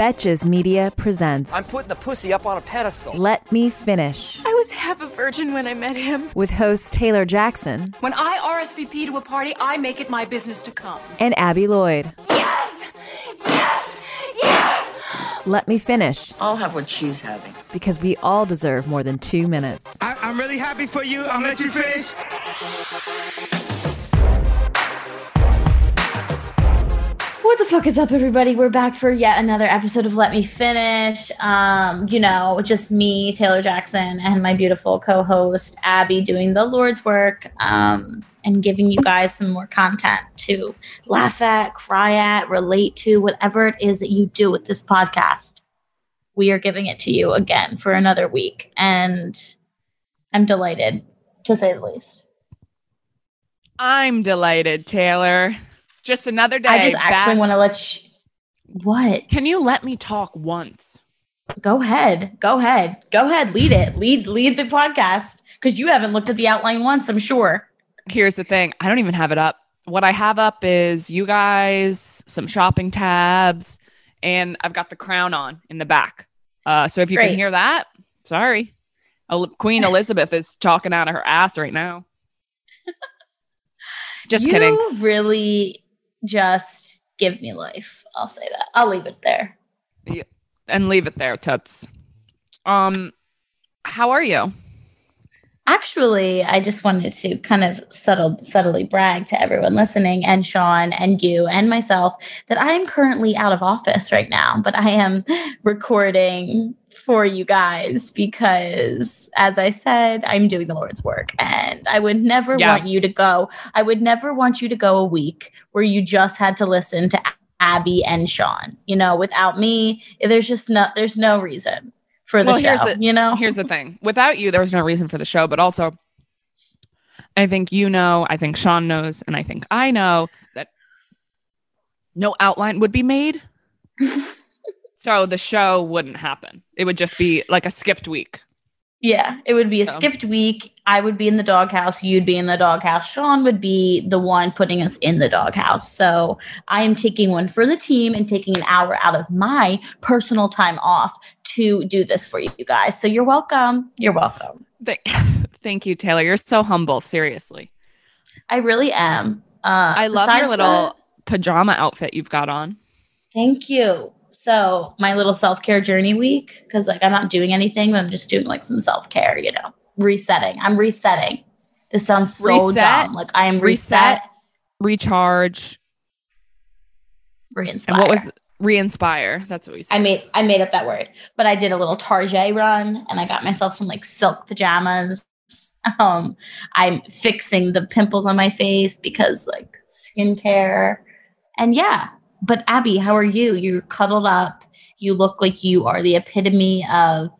Betches Media presents I'm putting the pussy up on a pedestal. Let Me Finish I was half a virgin when I met him. with host Taylor Jackson When I RSVP to a party, I make it my business to come. and Abby Lloyd. Yes! Yes! Yes! Let Me Finish I'll have what she's having. because we all deserve more than two minutes. I, I'm really happy for you. I'll let you finish. What the fuck is up, everybody? We're back for yet another episode of Let Me Finish. Um, you know, just me, Taylor Jackson, and my beautiful co-host Abby doing the Lord's work, um, and giving you guys some more content to laugh at, cry at, relate to, whatever it is that you do with this podcast. We are giving it to you again for another week, and I'm delighted, to say the least. I'm delighted, Taylor. Just another day. I just actually want to let you. What? Can you let me talk once? Go ahead. Go ahead. Go ahead. Lead it. Lead lead the podcast because you haven't looked at the outline once. I'm sure. Here's the thing. I don't even have it up. What I have up is you guys, some shopping tabs, and I've got the crown on in the back. Uh, so if you Great. can hear that, sorry. El- Queen Elizabeth is talking out of her ass right now. Just you kidding. really just give me life. I'll say that. I'll leave it there. And leave it there, Toots. Um, how are you? Actually, I just wanted to kind of subtle, subtly brag to everyone listening and Sean and you and myself that I am currently out of office right now, but I am recording for you guys because, as I said, I'm doing the Lord's work and I would never Yes. want you to go. I would never want you to go a week where you just had to listen to Abby and Sean. You know, without me, there's just no, there's no reason for the Well, show. here's the- you know, Here's the thing. Without you, there was no reason for the show, but also I think you know, I think Sean knows, and I think I know that no outline would be made. so the show wouldn't happen. It would just be like a skipped week. Yeah, it would be a So- skipped week. I would be in the doghouse. You'd be in the doghouse. Sean would be the one putting us in the doghouse. So I am taking one for the team and taking an hour out of my personal time off to do this for you guys. So you're welcome. You're welcome. Thank, thank you, Taylor. You're so humble. Seriously. I really am. Uh, I love your little that- pajama outfit you've got on. Thank you. So my little self care journey week, because like I'm not doing anything, but I'm just doing like some self care. You know, resetting. I'm resetting. This sounds so Reset, dumb. Like I am reset, reset, recharge, re-inspire. and what was re-inspire? That's what we said. I made I made up that word, but I did a little Target run and I got myself some like silk pajamas. Um, I'm fixing the pimples on my face because like skincare, and yeah. But Abby, how are you? You're cuddled up. You look like you are the epitome of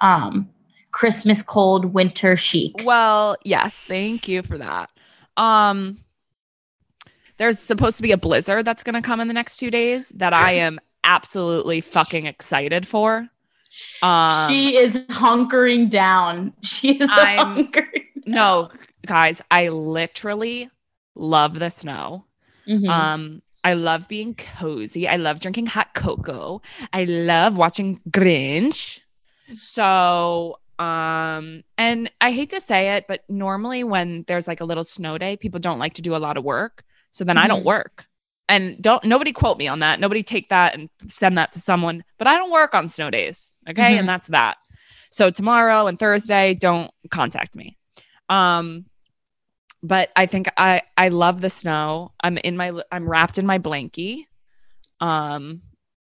um Christmas cold winter chic. Well, yes, thank you for that. Um there's supposed to be a blizzard that's going to come in the next 2 days that I am absolutely fucking excited for. Um, she is hunkering down. She is I'm- hunkering. no, guys, I literally love the snow. Mhm. Um, I love being cozy. I love drinking hot cocoa. I love watching Grinch. So, um, and I hate to say it, but normally when there's like a little snow day, people don't like to do a lot of work. So then I don't Mhm. work. And don't nobody quote me on that. Nobody take that and send that to someone. But I don't work on snow days. Okay. Mhm. And that's that. So tomorrow and Thursday, don't contact me. Um, but I think I I love the snow. I'm in my I'm wrapped in my blankie. Um,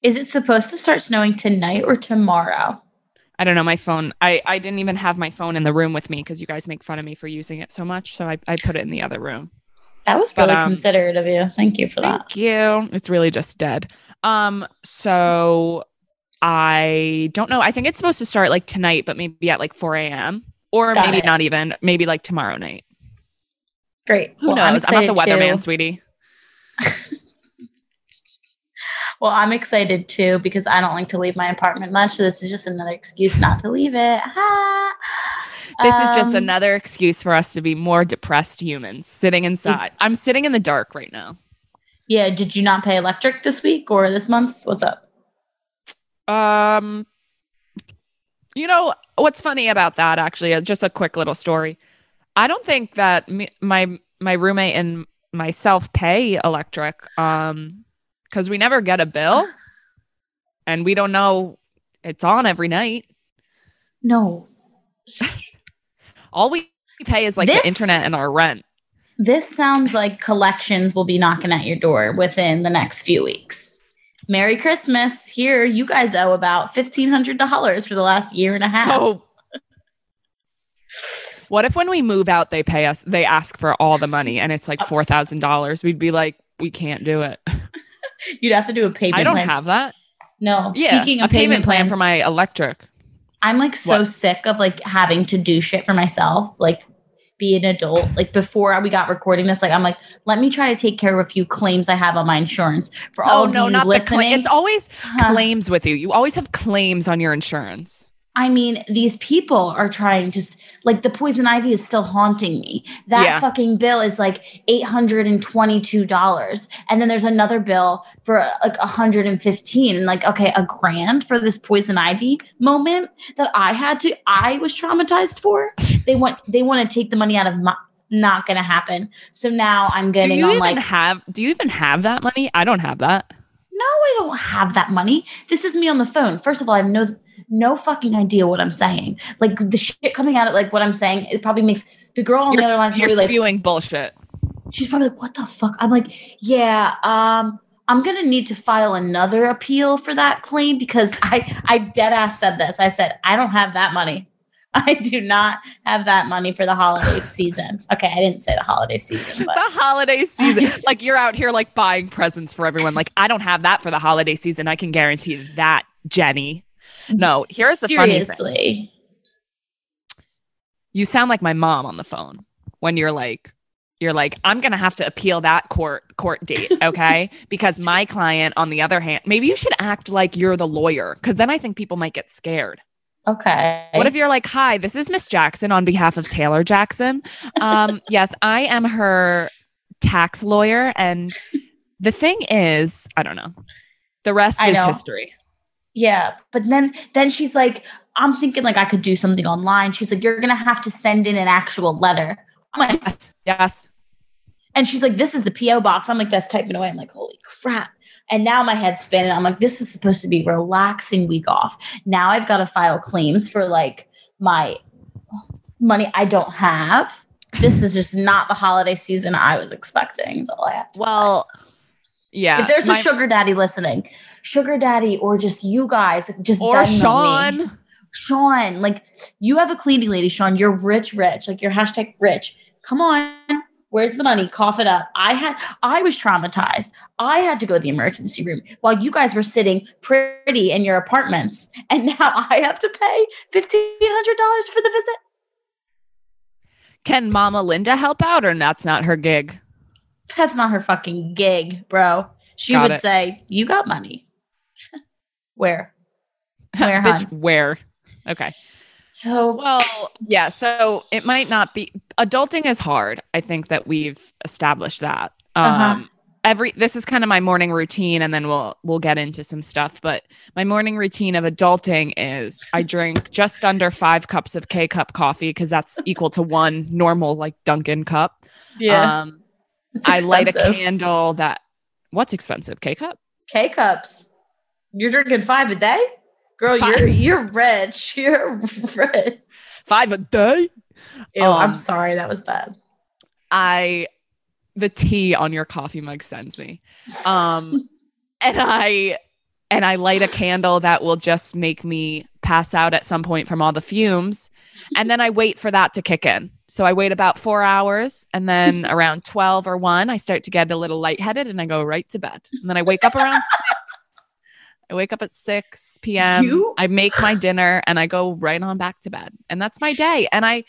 Is it supposed to start snowing tonight or tomorrow? I don't know my phone. I I didn't even have my phone in the room with me because you guys make fun of me for using it so much. So I I put it in the other room. That was But, really um, considerate of you. Thank you for that. Thank you. It's really just dead. Um, so I don't know. I think it's supposed to start like tonight, but maybe at like 4 a.m. Or Got maybe it. not even, maybe like tomorrow night. Great. Who Well, I'm knows? I'm, not the weatherman, too. sweetie. Well, I'm excited too because I don't like to leave my apartment much. So this is just another excuse not to leave it. Ha! This is just Um, another excuse for us to be more depressed humans sitting inside. I'm sitting in the dark right now. Yeah. Did you not pay electric this week or this month? What's up? Um, you know what's funny about that? Actually, uh, just a quick little story. I don't think that me, my my roommate and myself pay electric, um, because we never get a bill, and we don't know it's on every night. No. All we pay is like This- the internet and our rent. This sounds like collections will be knocking at your door within the next few weeks. Merry Christmas. Here, you guys owe about $1,500 for the last year and a half. Oh. What if when we move out, they pay us, they ask for all the money and it's like $4,000? We'd be like, we can't do it. You'd have to do a payment I don't plan. have that. No. Yeah. Speaking a of payment, payment, plan plans, for my electric. I'm like so What? sick of like having to do shit for myself, like be an adult. Like before we got recording this, like I'm like, let me try to take care of a few claims I have on my insurance for oh, all of you Oh, no, not the listening. It's always Huh. claims with you. You always have claims on your insurance. I mean, these people are trying to like the poison ivy is still haunting me. That Yeah. fucking bill is like eight hundred and twenty-two dollars, and then there's another bill for like a hundred and fifteen. And like, okay, a grand for this poison ivy moment that I had to, I was traumatized for. They want, they want to take the money out of my. Not gonna happen. So now I'm Do getting you on even like, have? Do you even have that money? I don't have that. no, I don't have that money. This is me on the phone. First of all, I have no no fucking idea what I'm saying. Like the shit coming out of like what I'm saying, it probably makes the girl on You're, the other line you're probably like spewing bullshit. she's probably like, what the fuck? I'm like, yeah, um, I'm gonna need to file another appeal for that claim because I I dead ass said this. I said, I don't have that money. I do not have that money for the holiday season. Okay, I didn't say the holiday season, but The holiday season. like you're out here like buying presents for everyone. Like I don't have that for the holiday season. I can guarantee that, Jenny. No, here's the funny thing. seriously. You sound like my mom on the phone when you're like, you're like, I'm gonna have to appeal that court court date, okay? because my client, on the other hand, maybe you should act like you're the lawyer, because then I think people might get scared. Okay. What if you're like, hi, this is Miss Jackson on behalf of Taylor Jackson. Um, yes, I am her tax lawyer. And the thing is, I don't know. The rest I is know. history. Yeah, but then then she's like, I'm thinking like I could do something online. She's like, you're gonna have to send in an actual letter. I'm like, Yes. Yes. and she's like, this is the PO box. I'm like, that's typing away. I'm like, holy crap. And now my head's spinning. I'm like, this is supposed to be a relaxing week off. Now I've got to file claims for like my money I don't have. This is just not the holiday season I was expecting. Is all I have to Well, say. Yeah. if there's my- a sugar daddy listening, sugar daddy, or just you guys, just or me. Sean. Sean, like you have a cleaning lady, Sean. You're rich, rich. Like you're hashtag rich. Come on. Where's the money? Cough it up. I had I was traumatized. I had to go to the emergency room while you guys were sitting pretty in your apartments. And now I have to pay fifteen hundred dollars for the visit. Can Mama Linda help out or that's not her gig? That's not her fucking gig, bro. She Got would it. say, You got money. Where? Where, Bitch, where? Okay. So Well, yeah. So it might not be adulting is hard. I think that we've established that. Um, Uh-huh. Every this is kind of my morning routine, and then we'll we'll get into some stuff. But my morning routine of adulting is I drink just under five cups of K cup coffee because that's equal to one normal like Dunkin' cup. Um, I light a candle that what's expensive K cup. K cups. You're drinking five a day, girl. Five. You're you're rich. You're rich. Five a day. Ew, I'm Um, sorry, that was bad. I the tea on your coffee mug sends me. Um and I and I light a candle that will just make me pass out at some point from all the fumes. And then I wait for that to kick in. So I wait about four hours and then around 12 or 1, I start to get a little lightheaded and I go right to bed. And then I wake up around 6. I wake up at 6 p.m. You- I make my dinner and I go right on back to bed. And that's my day. And I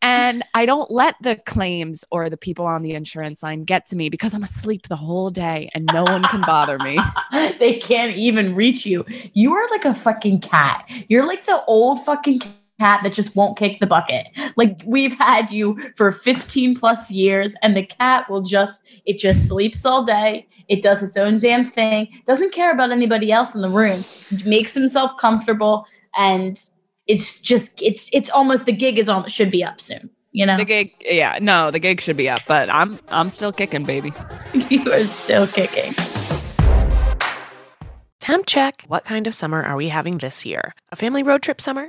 and I don't let the claims or the people on the insurance line get to me because I'm asleep the whole day and no one can bother me. they can't even reach you. You are like a fucking cat. You're like the old fucking cat that just won't kick the bucket. Like we've had you for 15 plus years and the cat will just it just sleeps all day. It does its own damn thing. Doesn't care about anybody else in the room. Makes himself comfortable and it's just it's it's almost the gig is on should be up soon. You know, The gig, yeah, no, the gig should be up, but I'm I'm still kicking, baby. you are still kicking. Temp check. What kind of summer are we having this year? A family road trip summer?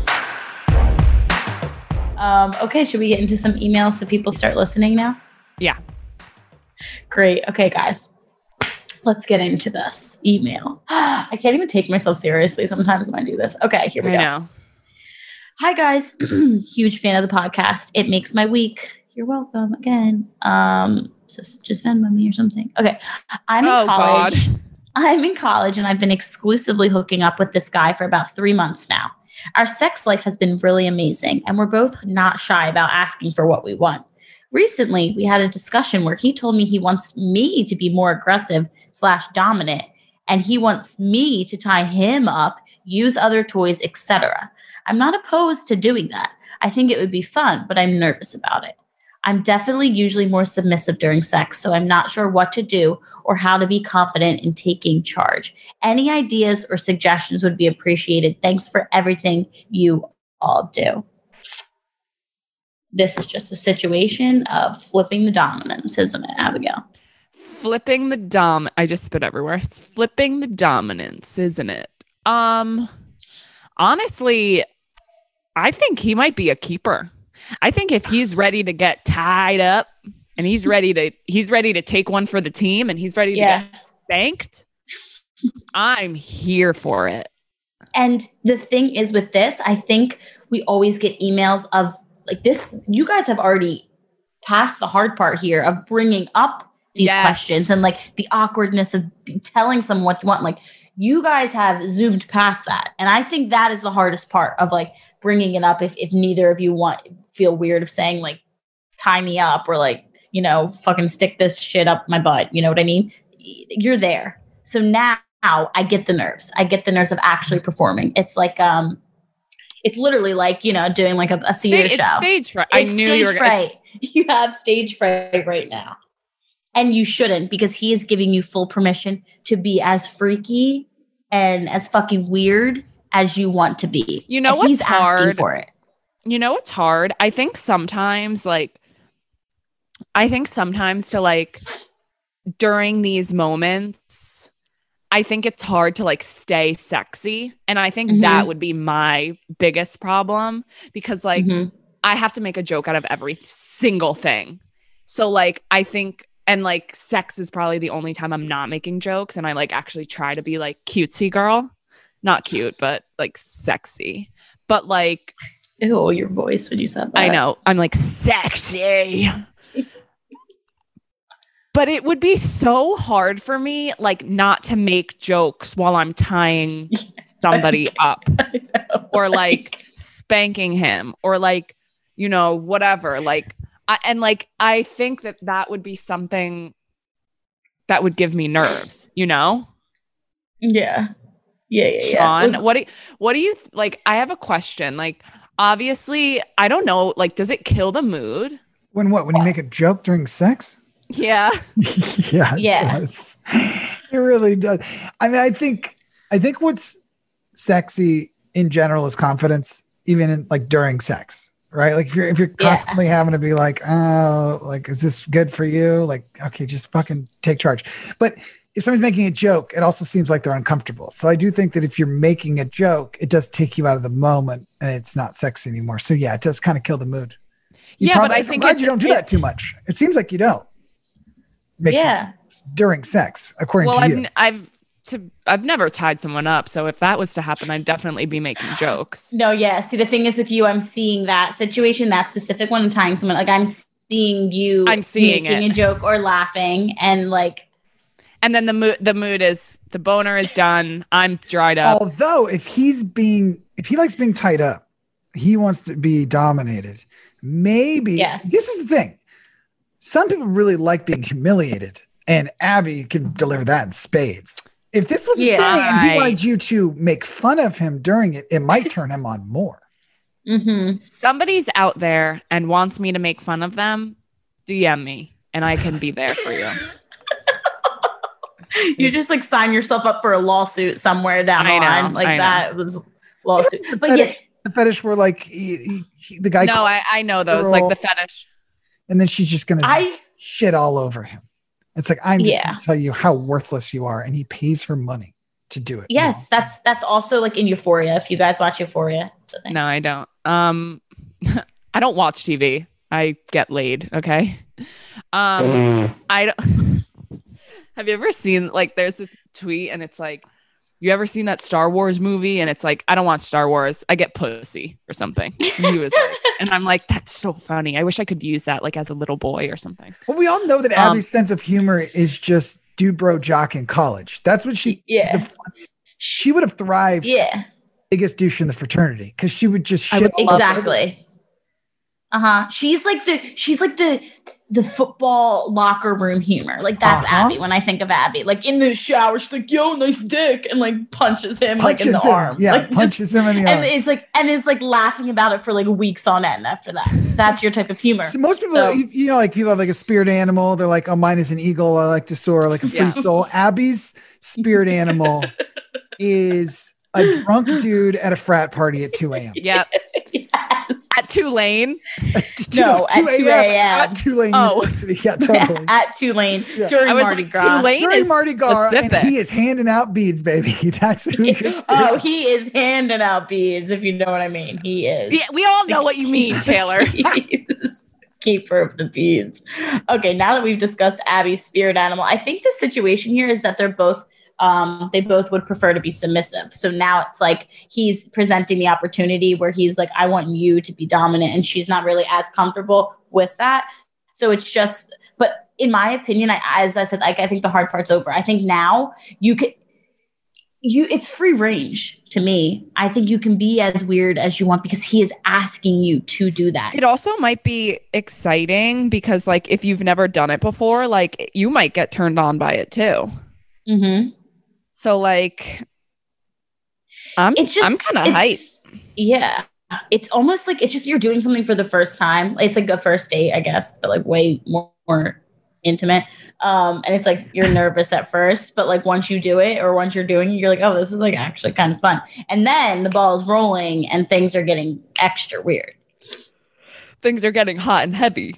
Um, okay, should we get into some emails so people start listening now? Yeah. Great. Okay, guys. Let's get into this email. I can't even take myself seriously sometimes when I do this. Okay, here we I go. know. Hi, guys. Huge fan of the podcast. It makes my week. You're welcome again. Um, so just Venmo me or something. Okay. I'm in Oh, college. God. I'm in college and I've been exclusively hooking up with this guy for about three months now. Our sex life has been really amazing, and we're both not shy about asking for what we want. Recently, we had a discussion where he told me he wants me to be more aggressive slash dominant, and he wants me to tie him up, use other toys, etc. I'm not opposed to doing that. I think it would be fun, but I'm nervous about it. I'm definitely usually more submissive during sex, so I'm not sure what to do or how to be confident in taking charge. Any ideas or suggestions would be appreciated. Thanks for everything you all do. This is just a situation of flipping the dominance, isn't it, Abigail? Flipping the dom I just spit everywhere. It's flipping the dominance, isn't it? Um honestly, I think he might be a keeper. I think if he's ready to get tied up and he's ready to he's ready to take one for the team and he's ready to get spanked, I'm here for it. And the thing is with this, I think we always get emails of like this. You guys have already passed the hard part here of bringing up these Yes. questions and like the awkwardness of telling someone what you want. Like you guys have zoomed past that. And I think that is the hardest part of like bringing it up if, if neither of you want feel weird of saying like tie me up or like, you know, fucking stick this shit up my butt. You know what I mean? You're there. So now I get the nerves. I get the nerves of actually performing. It's like um it's literally like, you know, doing like a, a theater Sta- show. It's stage fright. I knew stage you were fright. You have stage fright right now. And you shouldn't because he is giving you full permission to be as freaky and as fucking weird as you want to be. You know And what's he's asking for it. You know it's hard? I think sometimes like i think sometimes to like during these moments i think it's hard to like stay sexy. And i think Mhm. that would be my biggest problem because like Mhm. i have to make a joke out of every single thing. So like i think and like sex is probably the only time i'm not making jokes. And i like actually try to be like cutesy girl. Not cute but like sexy. But like Ew, your voice when you said that. I know. I'm like sexy. but it would be so hard for me like not to make jokes while I'm tying somebody up or like spanking him or like you know whatever like I, and like I think that that would be something that would give me nerves, you know? Yeah. Yeah, yeah, yeah. Sean, what do you, what do you like? I have a question. Like, obviously, I don't know. Like, does it kill the mood? When what? When you make a joke during sex? Yeah. yeah, it Yeah. does. It really does. I mean, I think I think what's sexy in general is confidence, even in like during sex, right? Like if you're if you're Yeah. constantly having to be like, oh, like is this good for you? Like, okay, just fucking take charge. But if somebody's making a joke, it also seems like they're uncomfortable. So I do think that if you're making a joke, it does take you out of the moment and it's not sexy anymore. So yeah, it does kind of kill the mood. You Yeah, but probably- I I'm glad you don't do that too much. It seems like you don't. Make Yeah. jokes during sex, according Well, to I've you. n- I've to I've never tied someone up, so if that was to happen, I'd definitely be making jokes. No, yeah. See, the thing is with you, I'm seeing that situation, that specific one, and tying someone. Like I'm seeing you. I'm seeing making it. a joke or laughing, and like And then the mood the mood is the boner is done. I'm dried up. Although, if he's being, if he likes being tied up, he wants to be dominated. Maybe. Yes. This is the thing. Some people really like being humiliated, and Abby can deliver that in spades. If this was a Yeah. thing and he Right. wanted you to make fun of him during it, it might turn him on more. mhm. Somebody's out there and wants me to make fun of them, DM me and I can be there for you. you just like sign yourself up for a lawsuit somewhere down the I know, line. Like I know. that was lawsuit. The But yeah, fetish, the fetish were like he, he- he- the guy, no, I, I know those, like the fetish. and then she's just gonna I shit all over him. It's like I'm just Yeah. gonna tell you how worthless you are, and he pays her money to do it. yes, that's that's also like in Euphoria. If you guys watch Euphoria, it's a thing. No, I don't. Um I don't watch TV. I get laid, okay? Um I don't Have you ever seen like there's this tweet and it's like you ever seen that Star Wars movie and it's like I don't watch Star Wars. I get pussy or something. And he was like and I'm like that's so funny. I wish I could use that like as a little boy or something. Well, we all know that Um, Abby's sense of humor is just dude bro jock in college. That's what she Yeah. the- she would have thrived Yeah, biggest douche in the fraternity because she would just I shit would exactly. Uh huh. She's like the she's like the the football locker room humor. Like that's Uh-huh. Abby when I think of Abby. Like in the shower, she's like, "Yo, nice dick," and like punches him like in the him. arm. Yeah, like, just- punches him in the and arm. And it's like and is like laughing about it for like weeks on end after that. That's your type of humor. So most people, So- you, you know, like people have like a spirit animal. They're like, oh, mine is an eagle. I like to soar like a free Yeah. soul. Abby's spirit animal is a drunk dude at a frat party at 2 a.m. Yep. Yes. At Tulane. No, at 2 a.m.. At Tulane Oh. University. Yeah, totally. At Tulane Yeah. during I was Mardi like, Gras. Tulane During is Mardi Gras, and he is handing out beads, baby. That's who Oh, he is handing out beads, if you know what I mean. He is. Yeah, we all know what you mean, Taylor. Keeper of the beads. Okay, now that we've discussed Abby's spirit animal, I think the situation here is that they're both um they both would prefer to be submissive. So now it's like he's presenting the opportunity where he's like I want you to be dominant and she's not really as comfortable with that. So it's just but in my opinion, I, as I said, like I think the hard part's over. I think now you could you it's free range to me. I think you can be as weird as you want because he is asking you to do that. It also might be exciting because, like, if you've never done it before, like, you might get turned on by it too. Mm-hmm. So, like, I'm It's just I'm kind of hyped. Yeah. It's almost like it's just you're doing something for the first time. It's like a first date, I guess, but like way more, more intimate. Um, and it's like you're nervous at first, but like once you do it or once you're doing it, you're like, oh, this is like actually kind of fun. And then the ball is rolling and things are getting extra weird. Things are getting hot and heavy.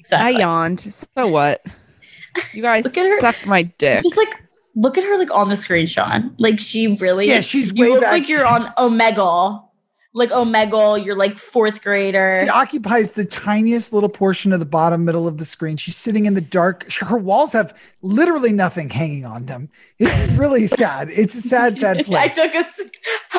Exactly. I yawned. So what? You guys Look at her. suck my dick. Just like look at her like on the screen, Sean. Like she really Yeah, she's you way look back like you're on Omega like Omegle, you're like fourth grader. It occupies the tiniest little portion of the bottom middle of the screen. She's sitting in the dark. Her walls have literally nothing hanging on them. It's really sad. It's a sad, sad place. I took a s-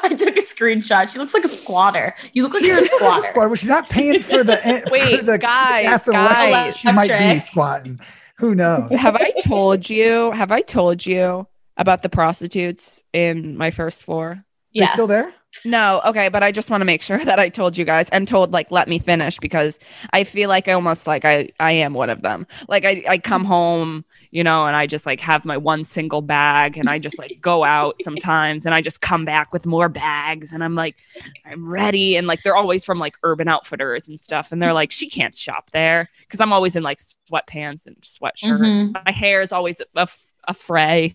I took a screenshot. She looks like a squatter. You look like you're a She's like a squatter. squatter. Well, she's not paying for the eh, for Wait, the guys, gas and guys. electric. She might be squatting. Who knows? have I told you? Have I told you about the prostitutes in my first floor? They still there? No, okay, but I just want to make sure that I told you guys and told like let me finish because I feel like I almost like I I am one of them. Like I I come hmm. home, you know, and I just like have my one single bag and I just like go out sometimes and I just come back with more bags and I'm like I'm ready and like they're always from like Urban Outfitters and stuff and they're like she can't shop there because I'm always in like sweatpants and sweatshirt. Mhm. My hair is always a, f- a fray.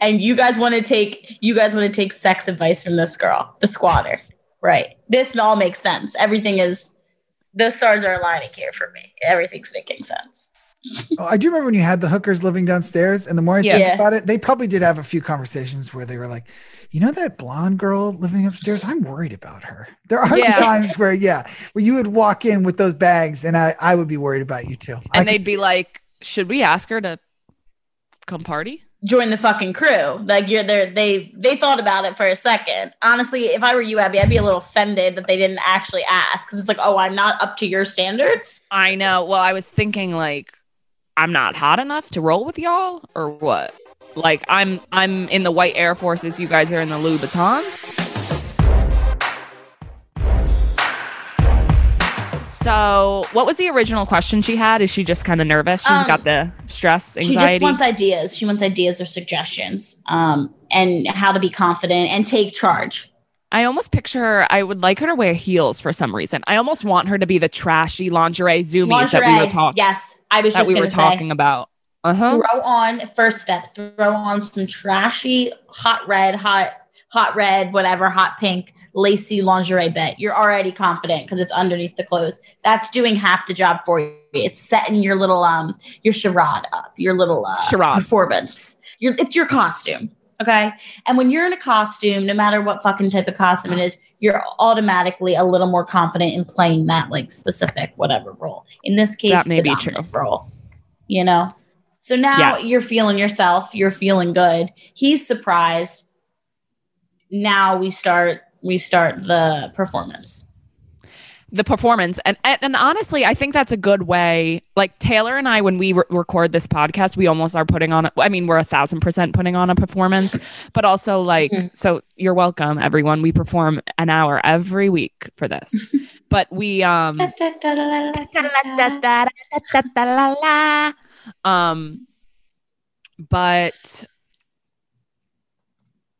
and you guys want to take you guys want to take sex advice from this girl, the squatter. Right. This all makes sense. Everything is the stars are aligning here for me. Everything's making sense. Oh, I do remember when you had the hookers living downstairs, and the more I Yeah. think Yeah. about it, they probably did have a few conversations where they were like, "You know that blonde girl living upstairs? I'm worried about her." There are Yeah. times where, yeah, where you would walk in with those bags, and I, I would be worried about you too. And could they'd be like, "Should we ask her to come party?" Join the fucking crew. Like you're there. They they thought about it for a second. Honestly, if I were you, Abby, I'd be a little offended that they didn't actually ask because it's like, oh, I'm not up to your standards. I know. Well, I was thinking like I'm not hot enough to roll with y'all or what? Like I'm I'm in the white Air Forces, you guys are in the Louis Louboutins. So, what was the original question she had? Is she just kind of nervous? She's Um, got the stress, anxiety. She just wants ideas. She wants ideas or suggestions, um, and how to be confident and take charge. I almost picture her. I would like her to wear heels for some reason. I almost want her to be the trashy lingerie zoomies that we were talking. Yes, I was that just we were say. talking about. Uh huh. throw on first step throw on some trashy hot red hot hot red whatever hot pink lacy lingerie bit you're already confident because it's underneath the clothes that's doing half the job for you it's setting your little um your charade up your little uh, Charade. performance your, it's your costume okay and when you're in a costume no matter what fucking type of costume it is you're automatically a little more confident in playing that like specific whatever role in this case That may the be dominant role you know so now Yes. you're feeling yourself, you're feeling good. He's surprised. Now we start we start the performance. The performance and, and and honestly i think that's a good way like taylor and i when we re- record this podcast we almost are putting on i mean we're a thousand percent putting on a performance but also like Mm-hmm. so you're welcome everyone we perform an hour every week for this but we um um but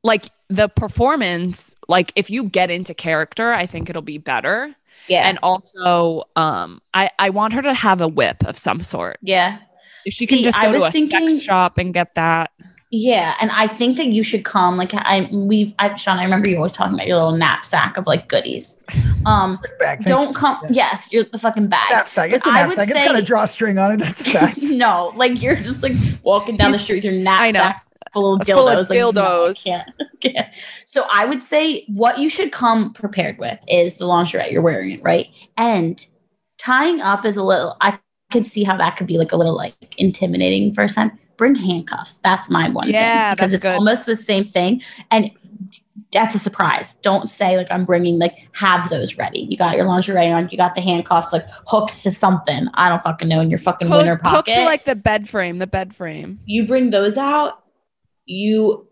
like the performance like if you get into character i think it'll be better Yeah. and also um i i want her to have a whip of some sort yeah. if she See, can just I go to a thinking- sex shop and get that Yeah, and I think that you should come. Like I, we've, I, Sean. I remember you always talking about your little knapsack of like goodies. Um, Bag, don't you. come. Yes, you're the fucking bag. knapsack. It's a I would knapsack. It's got a say- drawstring on it. That's a fact. no, like you're just like walking down the street with your I know. knapsack full of It's full of dildos. like, no, I dildos. can't. can't. So I would say what you should come prepared with is the lingerie you're wearing it right, and tying up is a little. I could see how that could be like a little like intimidating first time. Bring handcuffs. That's my one Yeah, thing because it's good. almost the same thing and. That's a surprise. Don't say like I'm bringing like have those ready. You got your lingerie on. You got the handcuffs like hooked to something. I don't fucking know in your fucking Hook, winter pocket to like the bed frame the bed frame you bring those out, you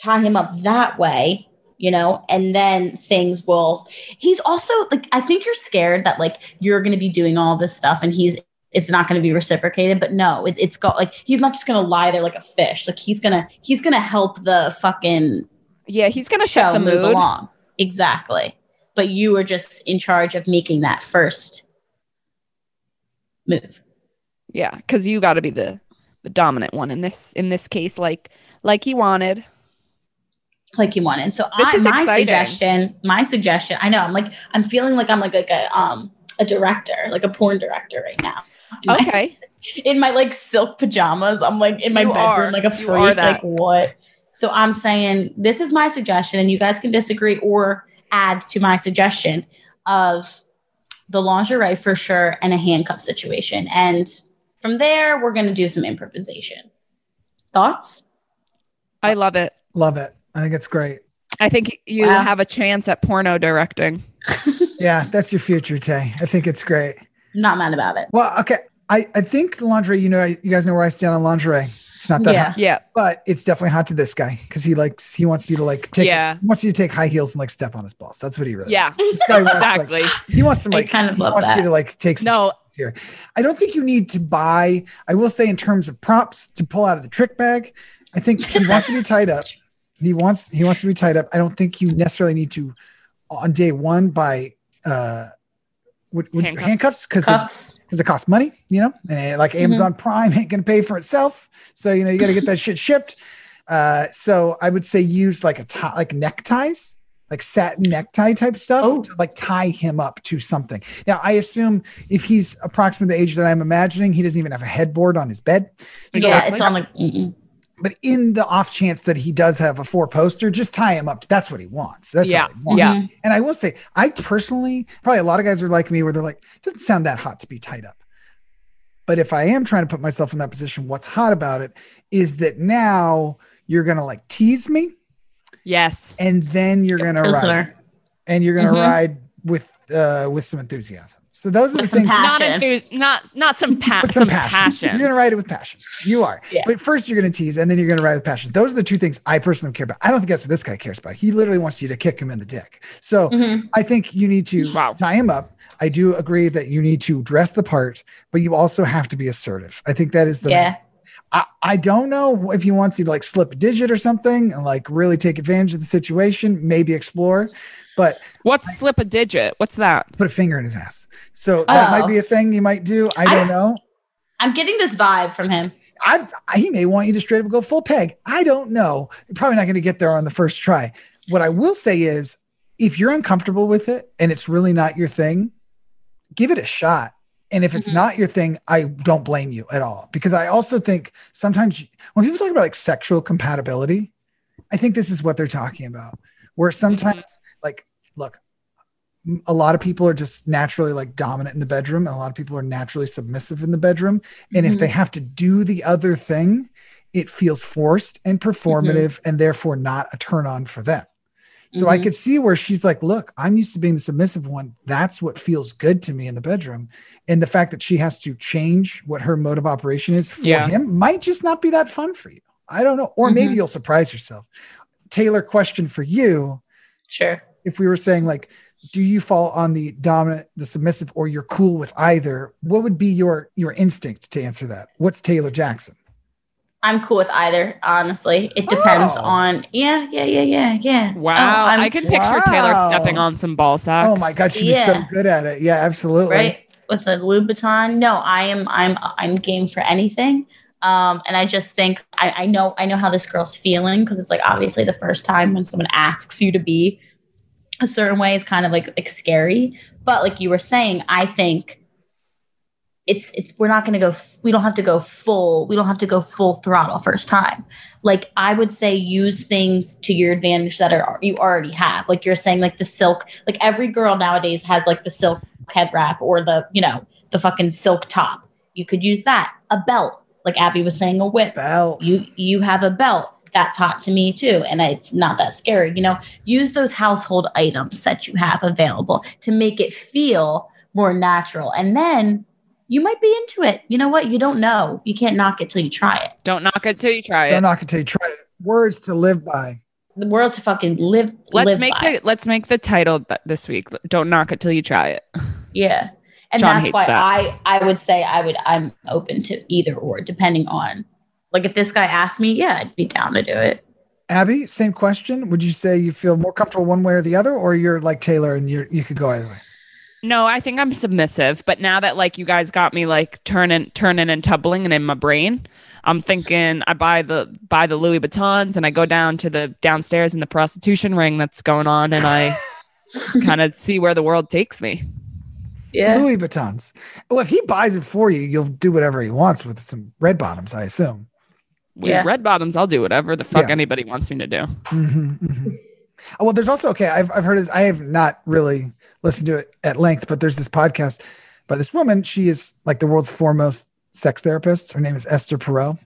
tie him up that way, you know, and then things will. He's also like, I think you're scared that like you're going to be doing all this stuff and he's, it's not going to be reciprocated, but no, it, it's got like, he's not just going to lie there like a fish. Like he's going to, he's going to help the fucking yeah he's gonna show set the move mood along. Exactly. But you are just in charge of making that first move. yeah because you got to be the the dominant one in this in this case like like he wanted like you wanted. So This I, is my exciting. suggestion, my suggestion, I know I'm like I'm feeling like I'm like, like a um a director, like a porn director right now. In my- okay in my like silk pajamas, I'm like in my You bedroom are. like a freak. Like what? So I'm saying this is my suggestion, and you guys can disagree or add to my suggestion of the lingerie for sure and a handcuff situation. And from there, we're going to do some improvisation. Thoughts? I love it. Love it. I think it's great. I think you Wow. have a chance at porno directing. Yeah, that's your future, Tay. I think it's great. I'm not mad about it. Well, okay. I, I think lingerie, you know, you guys know where I stand on lingerie. It's not that Yeah. hot, Yeah. but it's definitely hot to this guy because he likes, he wants you to like take, Yeah. he wants you to take high heels and like step on his balls. That's what he really Yeah. This guy wants, like, Exactly. he wants to I like, kind of he love wants that. you to like take some No, here. I don't think you need to buy, I will say in terms of props to pull out of the trick bag, I think he wants to be tied up. He wants he wants to be tied up. I don't think you necessarily need to on day one by uh would, would Handcuffs. handcuffs because Cuffs. because it costs money, you know, and like Amazon Prime ain't gonna pay for itself. So you know you got to get that shit shipped. Uh, so I would say use like a tie, like neckties, like satin necktie type stuff, Oh. to like tie him up to something. Now I assume if he's approximately the age that I'm imagining, he doesn't even have a headboard on his bed. So, yeah, it's on like, mm-mm. But in the off chance that he does have a four poster, just tie him up. That's what he wants. That's Yeah. all he wants. Yeah. And I will say, I personally, probably a lot of guys are like me where they're like, doesn't sound that hot to be tied up. But if I am trying to put myself in that position, what's hot about it is that now you're going to like tease me Yes. and then you're going to ride and you're going to Mhm. ride with, uh, with some enthusiasm. So those are With the things. passion. Not enthus- not not some pa- with some, passion. You're gonna write it with passion. You are. Yeah. But first you're gonna tease and then you're gonna write with passion. Those are the two things I personally care about. I don't think that's what this guy cares about. He literally wants you to kick him in the dick. So Mhm. I think you need to Wow. tie him up. I do agree that you need to dress the part, but you also have to be assertive. I think that is the Yeah. I, I don't know if he wants you to like slip a digit or something and like really take advantage of the situation, maybe explore, but What's slip a digit? What's that? put a finger in his ass. So that Oh. might be a thing you might do. I I- don't know. I'm getting this vibe from him. I, he may want you to straight up go full peg. I don't know. You're probably not going to get there on the first try. What I will say is, if you're uncomfortable with it and it's really not your thing, give it a shot. And if it's Mhm. not your thing, I don't blame you at all because I also think sometimes when people talk about like sexual compatibility, I think this is what they're talking about. Where sometimes, like, look, a lot of people are just naturally like dominant in the bedroom, and a lot of people are naturally submissive in the bedroom. And if Mhm. they have to do the other thing, it feels forced and performative and therefore not a turn on for them. So I Mhm. could see where she's like, look, I'm used to being the submissive one. That's what feels good to me in the bedroom. And the fact that she has to change what her mode of operation is for Yeah. him might just not be that fun for you. I don't know. Or maybe Mhm. you'll surprise yourself. Taylor, question for you. Sure. If we were saying, like, do you fall on the dominant, the submissive, or you're cool with either? What would be your your instinct to answer that? What's Taylor Jackson? I'm cool with either, honestly. It depends Oh. on yeah, yeah, yeah, yeah, yeah. Wow. Oh, I'm- I can picture Taylor stepping on some ball sacks. Oh my God, she'd be so good at it. Yeah, absolutely. right with a Louboutin. No, I am I'm I'm game for anything. Um, and I just think I, I know I know how this girl's feeling because it's like obviously the first time when someone asks you to be a certain way is kind of like, like scary. But like you were saying, I think it's it's we're not going to go f- we don't have to go full we don't have to go full throttle first time. Like i would say use things to your advantage that are you already have. Like you're saying like the silk like every girl nowadays has like the silk head wrap or the you know the fucking silk top. You could use that. A belt. Like abby was saying a whip. Belt. you you have a belt that's hot to me too and it's not that scary you know use those household items that you have available to make it feel more natural and then you might be into it you know what you don't know you can't knock it till you try it Don't knock it till you try it. Don't knock it till you try it. Words to live by. the world to fucking live Let's live make by. the let's make the title th- this week. Don't knock it till you try it. yeah and John that's why that. i i would say i would i'm open to either or depending on like if this guy asked me yeah i'd be down to do it Abby, same question. Would you say you feel more comfortable one way or the other, or you're like Taylor and you you could go either way? No, I think I'm submissive, but now that like you guys got me like turning turning and tumbling and in my brain, I'm thinking I buy the buy the Louis Vuittons and I go down to the downstairs in the prostitution ring that's going on and I kind of see where the world takes me. yeah Louis Vuittons. Well, if he buys it for you, you'll do whatever he wants with some red bottoms, I assume. With Yeah. red bottoms, I'll do whatever the fuck Yeah. anybody wants me to do. hmm Oh, well, there's also okay. I've I've heard this. I have not really listened to it at length, but there's this podcast by this woman. She is like the world's foremost sex therapist. Her name is Esther Perel,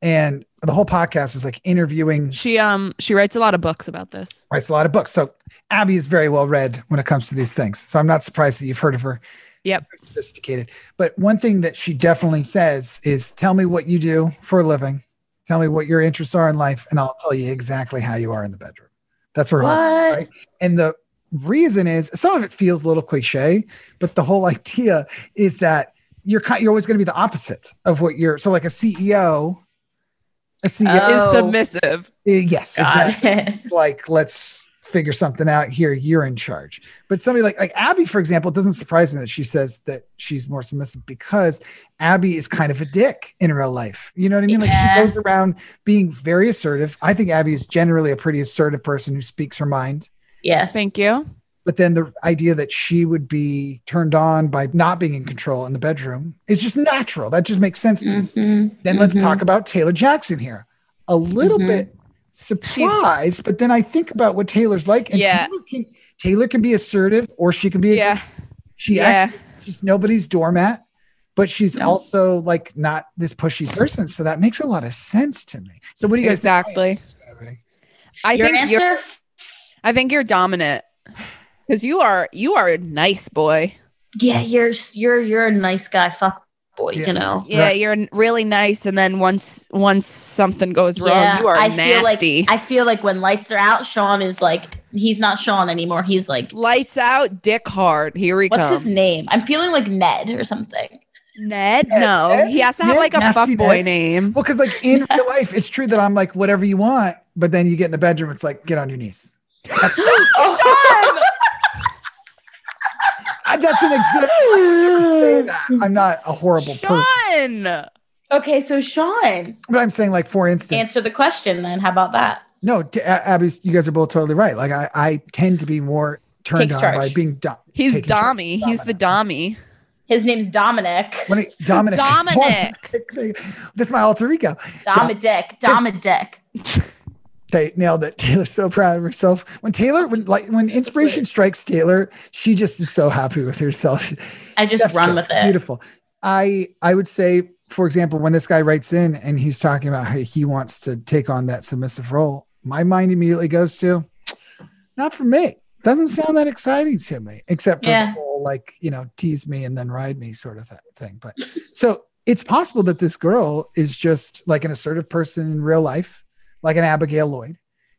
and the whole podcast is like interviewing. She um she writes a lot of books about this. Writes a lot of books. So Abby is very well read when it comes to these things. So I'm not surprised that you've heard of her. Yep. Very sophisticated. But one thing that she definitely says is, "Tell me what you do for a living. Tell me what your interests are in life, and I'll tell you exactly how you are in the bedroom." That's her. whole- What? right? And the reason is some of it feels a little cliche, but the whole idea is that you're kind, you're always going to be the opposite of what you're. So, like a CEO, a CEO, Oh. Is submissive. Uh, yes, Got exactly. like let's figure something out here. You're in charge. But somebody like like Abby, for example, it doesn't surprise me that she says that she's more submissive because Abby is kind of a dick in real life. You know what I mean? Like Yeah. she goes around being very assertive. I think Abby is generally a pretty assertive person who speaks her mind. Yes. Thank you. But then the idea that she would be turned on by not being in control in the bedroom is just natural. That just makes sense to me. Mhm. Then let's Mhm. talk about Taylor Jackson here. A little Mhm. bit surprised, but then I think about what Taylor's like, and Yeah. Taylor can Taylor can be assertive, or she can be. Yeah. she yeah. actually she's nobody's doormat, but she's No. also like not this pushy person. So that makes a lot of sense to me. So what do you guys think Exactly. answer's gonna be? I Your think you're answer? I think you're dominant. Because you are you are a nice boy. Yeah, you're you're you're a nice guy, fuck boy. Yeah. You know. Yeah, Right. you're really nice, and then once once something goes wrong, you are I nasty. feel like I feel like when lights are out, Sean is like he's not Sean anymore. He's like Lights out, dick hard. Here we go what's come. his name? I'm feeling like Ned or something. Ned? Ned, No, Ned, he has to have Ned, like a nasty fuck boy Ned. name. Well, because like in real life, it's true that I'm like whatever you want, but then you get in the bedroom, it's like get on your knees. Sean! I- That's an example. I say that. I'm not a horrible person, Sean! Okay, so Sean, but I'm saying like for instance, answer the question then. How about that? no, t- A- Abby's, you guys are both totally right. Like I, I tend to be more turned Takes on charge. by being dom- He's taking charge. Dommy. He's the Dommy. His name's Dominic. When it, Dominic, Dominic. this is my alter ego. Dominic. Dominic. They nailed it. Taylor's so proud of herself. When Taylor, when like when inspiration strikes Taylor, she just is so happy with herself. I just run with it. Beautiful. I I would say, for example, when this guy writes in and he's talking about how he wants to take on that submissive role, my mind immediately goes to, not for me. Doesn't sound that exciting to me, except for Yeah. the whole like you know tease me and then ride me sort of th- thing. But so it's possible that this girl is just like an assertive person in real life, like an Abigail Lloyd.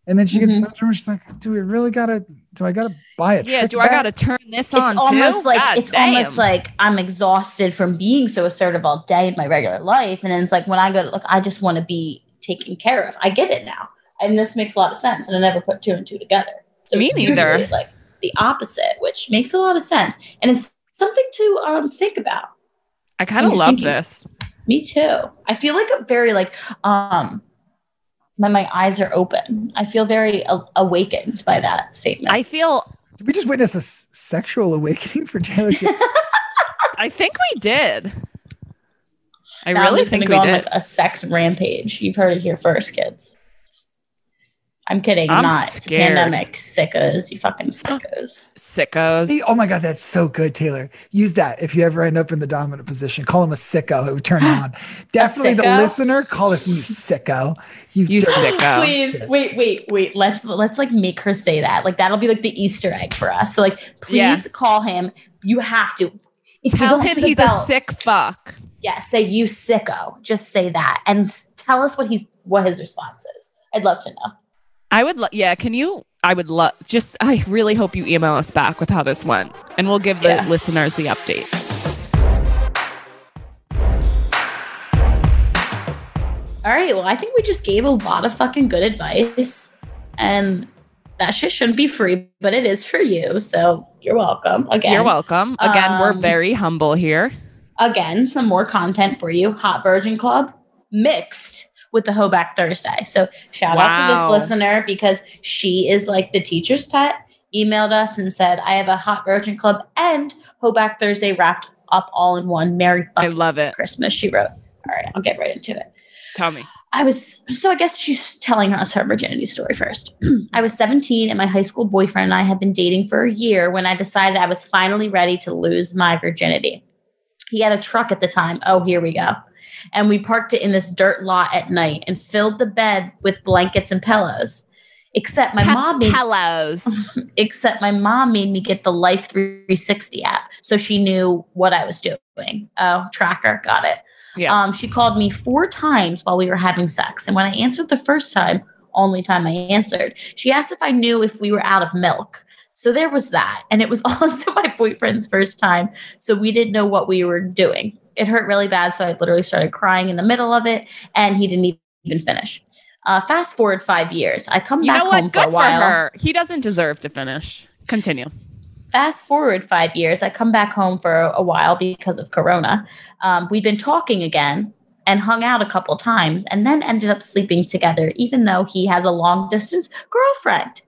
And then she gets Mhm. to the bedroom, she's like, "Do we really gotta? Do I gotta buy a Yeah, trick do I gotta turn this It's on almost too? like God it's damn. almost like I'm exhausted from being so assertive all day in my regular life, and then it's like when I go to look, I just want to be taken care of. I get it now, and this makes a lot of sense, and I never put two and two together. So Me it's neither. Like the opposite, which makes a lot of sense, and it's something to um think about. I kind of love thinking- this. Me too. I feel like a very like um my my eyes are open. I feel very a- awakened by that statement. I feel Did we just witness a s- sexual awakening for Taylor? Swift? I think we did. I Now really think gonna we go on did. like a sex rampage. You've heard it here first, kids. I'm kidding, I'm not It's scared. pandemic sickos. You fucking sickos. Sickos. Hey, oh my god, that's so good, Taylor. Use that if you ever end up in the dominant position. Call him a sicko. It would turn him on. Definitely the listener. Call us you sicko. You, You sicko. Please wait, wait, wait. Let's let's like make her say that. Like that'll be like the Easter egg for us. So like, please Yeah. call him. You have to. If Tell him he's bell- a sick fuck. Yeah, say you sicko. Just say that and tell us what he's what his response is. I'd love to know. I would, lo- yeah. Can you? I would love. Just, I really hope you email us back with how this went, and we'll give the Yeah. listeners the update. All right. Well, I think we just gave a lot of fucking good advice. And that shit shouldn't be free, but it is for you. So you're welcome. Again. You're welcome. Again, we're Um, very humble here. Again, some more content for you. Hot Virgin Club mixed with the Hoe Back Thursday. So shout out to this listener because she is like the teacher's pet. Emailed us and said, I have a Hot Virgin Club and Hoe Back Thursday wrapped up all in one. Merry I love it. Christmas, she wrote. All right, I'll get right into it. Tell me. I was so I guess she's telling us her virginity story first. I was 17 and my high school boyfriend and I had been dating for a year when I decided I was finally ready to lose my virginity. He had a truck at the time. Oh, here we go. And we parked it in this dirt lot at night and filled the bed with blankets and pillows. Except my mom made pillows. except my mom made me get the Life 360 app so she knew what I was doing. Oh, tracker, got it. Yeah. Um, she called me four times while we were having sex. And when I answered the first time, only time I answered, she asked if I knew if we were out of milk. So there was that. And it was also my boyfriend's first time. So we didn't know what we were doing. It hurt really bad. So I literally started crying in the middle of it. And he didn't even finish. Uh, fast forward five years. I come You back know home what? for a Good for while. her. He doesn't deserve to finish. Continue. fast forward five years, I come back home for a while because of Corona. Um, we'd been talking again and hung out a couple times and then ended up sleeping together, even though he has a long distance girlfriend.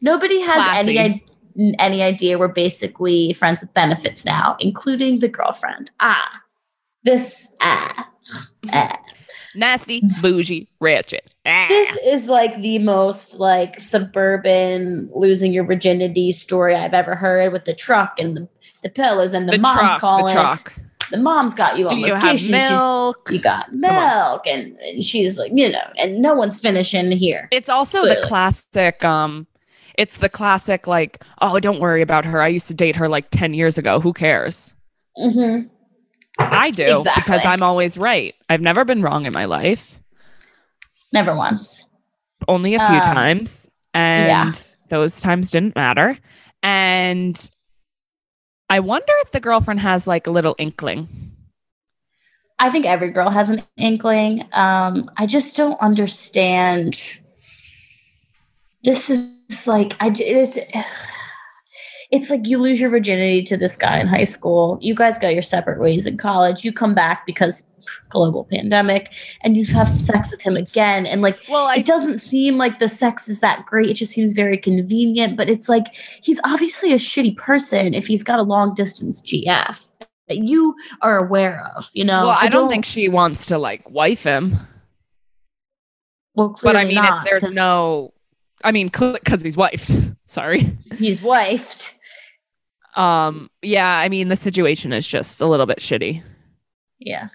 Nobody has any, Classy. i- any idea we're basically friends with benefits now, including the girlfriend. Ah, this, ah, ah. Nasty, bougie, ratchet. Ah. This is like the most like suburban losing your virginity story I've ever heard with the truck and the, the pillows and the, the mom's truck. calling. The truck. The mom's got you on you have location. She's- You got milk, and, and she's like, you know, and no one's finishing here. It's also Clearly. the classic. Um, it's the classic like, oh, don't worry about her. I used to date her like ten years ago. Who cares? hmm I do Exactly. because I'm always right. I've never been wrong in my life. Never once. Only a few Um, times, and yeah. those times didn't matter. And I wonder if the girlfriend has like a little inkling. I think every girl has an inkling. Um, I just don't understand. This is like I j- it's like you lose your virginity to this guy in high school. You guys go your separate ways in college. You come back because global pandemic, and you have sex with him again. And like, Well, I it doesn't seem like the sex is that great. It just seems very convenient. But it's like he's obviously a shitty person if he's got a long distance GF that you are aware of. You know, well, I don't think she wants to like wife him. Well, But I mean, not, there's no. I mean, because he's wifed. Sorry. He's wifed. Um. Yeah. I mean, the situation is just a little bit shitty. Yeah.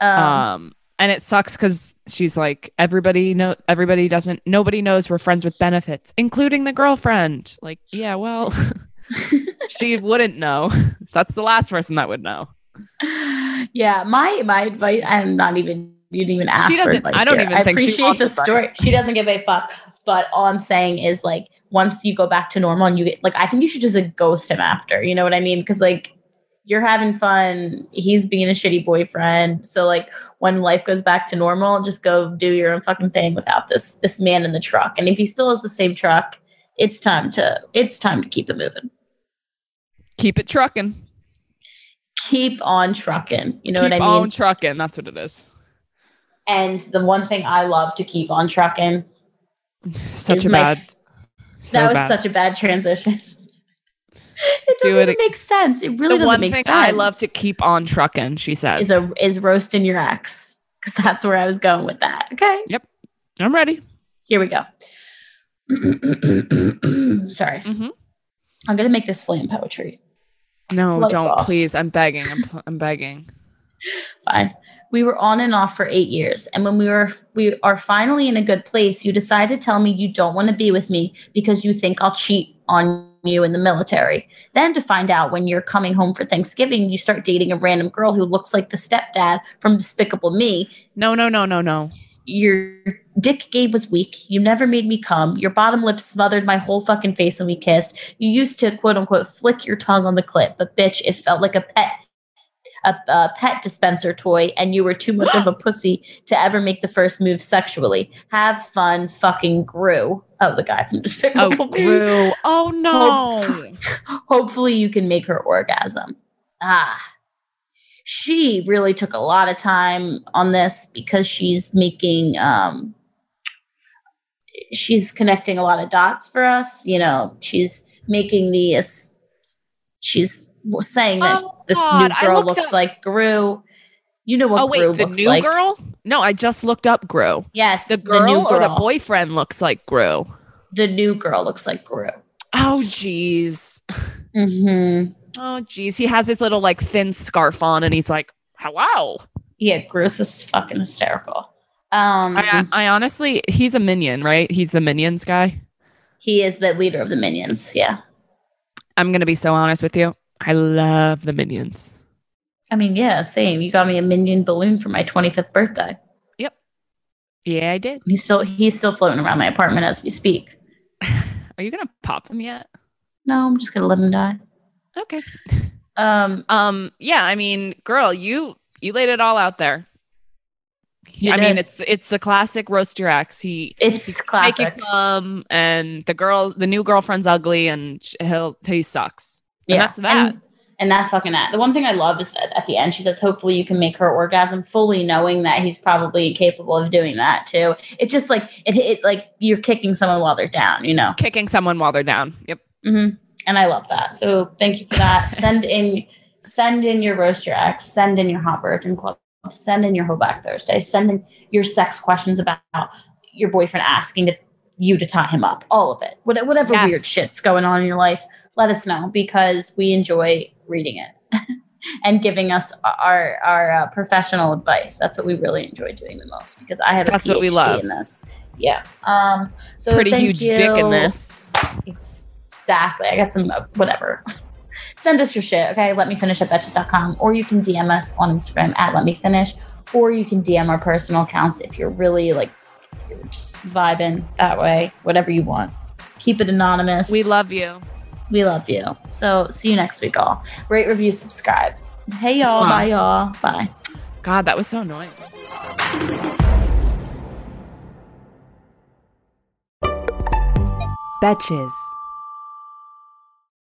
Um. Um, and it sucks because she's like everybody know everybody doesn't nobody knows we're friends with benefits, including the girlfriend. Like, yeah, well, she wouldn't know. That's the last person that would know. yeah. My my advice. I'm not even. You didn't even ask. She doesn't- I don't here. even I think she appreciate the advice. story. She doesn't give a fuck. But all I'm saying is like once you go back to normal and you get like I think you should just like ghost him after. You know what I mean? Because like you're having fun. He's being a shitty boyfriend. So like when life goes back to normal, just go do your own fucking thing without this this man in the truck. And if he still has the same truck, it's time to it's time to keep it moving. Keep it trucking. Keep on trucking. You know Keep what I mean? on trucking. That's what it is. and the one thing I love to keep on trucking. Such a bad. f- so that was bad. such a bad transition. it doesn't it even make sense. It really the doesn't make sense. I love to keep on trucking. She says. is a is roasting your ex because that's where I was going with that. Okay, Yep. I'm ready. here we go. Sorry, Mhm. I'm gonna make this slam poetry. No, don't off. please. I'm begging. I'm, I'm begging. Fine. We were on and off for eight years, and when we were we are finally in a good place, you decide to tell me you don't want to be with me because you think I'll cheat on you in the military. Then to find out when you're coming home for Thanksgiving, you start dating a random girl who looks like the stepdad from Despicable Me. No, no, no, no, no. Your dick game was weak. You never made me come. Your bottom lip smothered my whole fucking face when we kissed. You used to quote unquote flick your tongue on the clit, but bitch, it felt like a pet a, a pet dispenser toy and you were too much of a pussy to ever make the first move sexually. Have fun, fucking Gru. Oh, the guy from Oh, Despicable Me. Gru. Oh no. Hopefully, you can make her orgasm. Ah, she really took a lot of time on this because she's making, um, she's connecting a lot of dots for us. You know, she's making the, she's saying that Oh, this God, new girl looks up- like Gru. You know what oh Gru wait, the new like. girl. No, I just looked up Gru. Yes, The girl, new or the boyfriend looks like Gru. The new girl looks like Gru. Oh, jeez. Mm-hmm. Oh, jeez. He has his little like thin scarf on, and he's like, "Hello." Yeah, Gru's is fucking hysterical. Um, I, I honestly, he's a minion, right? He's the minions guy. he is the leader of the minions. Yeah. I'm gonna be so honest with you. I love the minions. I mean, yeah, same. You got me a minion balloon for my 25th birthday. Yep. Yeah, I did. He's still he's still floating around my apartment as we speak. Are you gonna pop him yet? No, I'm just gonna let him die. Okay. Um, Um. Yeah. I mean, girl, you you laid it all out there. I mean, it's it's the classic roast your ex. He it's classic. fun, and the girl, the new girlfriend's ugly, and he'll he sucks. And that's that. And, and that's fucking that. The one thing I love is that at the end she says, "Hopefully you can make her orgasm," fully knowing that he's probably incapable of doing that too. It's just like it, it like you're kicking someone while they're down, you know. Kicking someone while they're down. Yep. hmm And I love that. So thank you for that. send in, send in your roast your ex. Send in your hot virgin club. Send in your hoe back Thursday. Send in your sex questions about your boyfriend asking to, you to tie him up. All of it. Whatever Yes. weird shit's going on in your life, let us know because we enjoy reading it and giving us our our uh, professional advice. That's what we really enjoy doing the most because I have a That's what we love. in this. Yeah. Um. So Pretty thank huge dick in this. Exactly. I got some, uh, whatever. Send us your shit, okay? Let me finish at betches.com, or you can DM us on Instagram at let me finish, or you can DM our personal accounts if you're really like, if you're just vibing that way, whatever you want. Keep it anonymous. We love you. We love you. So see you next week, all. Rate, review, subscribe. Hey, y'all. Mwah. Bye, y'all. Bye. God, that was so annoying. Betches.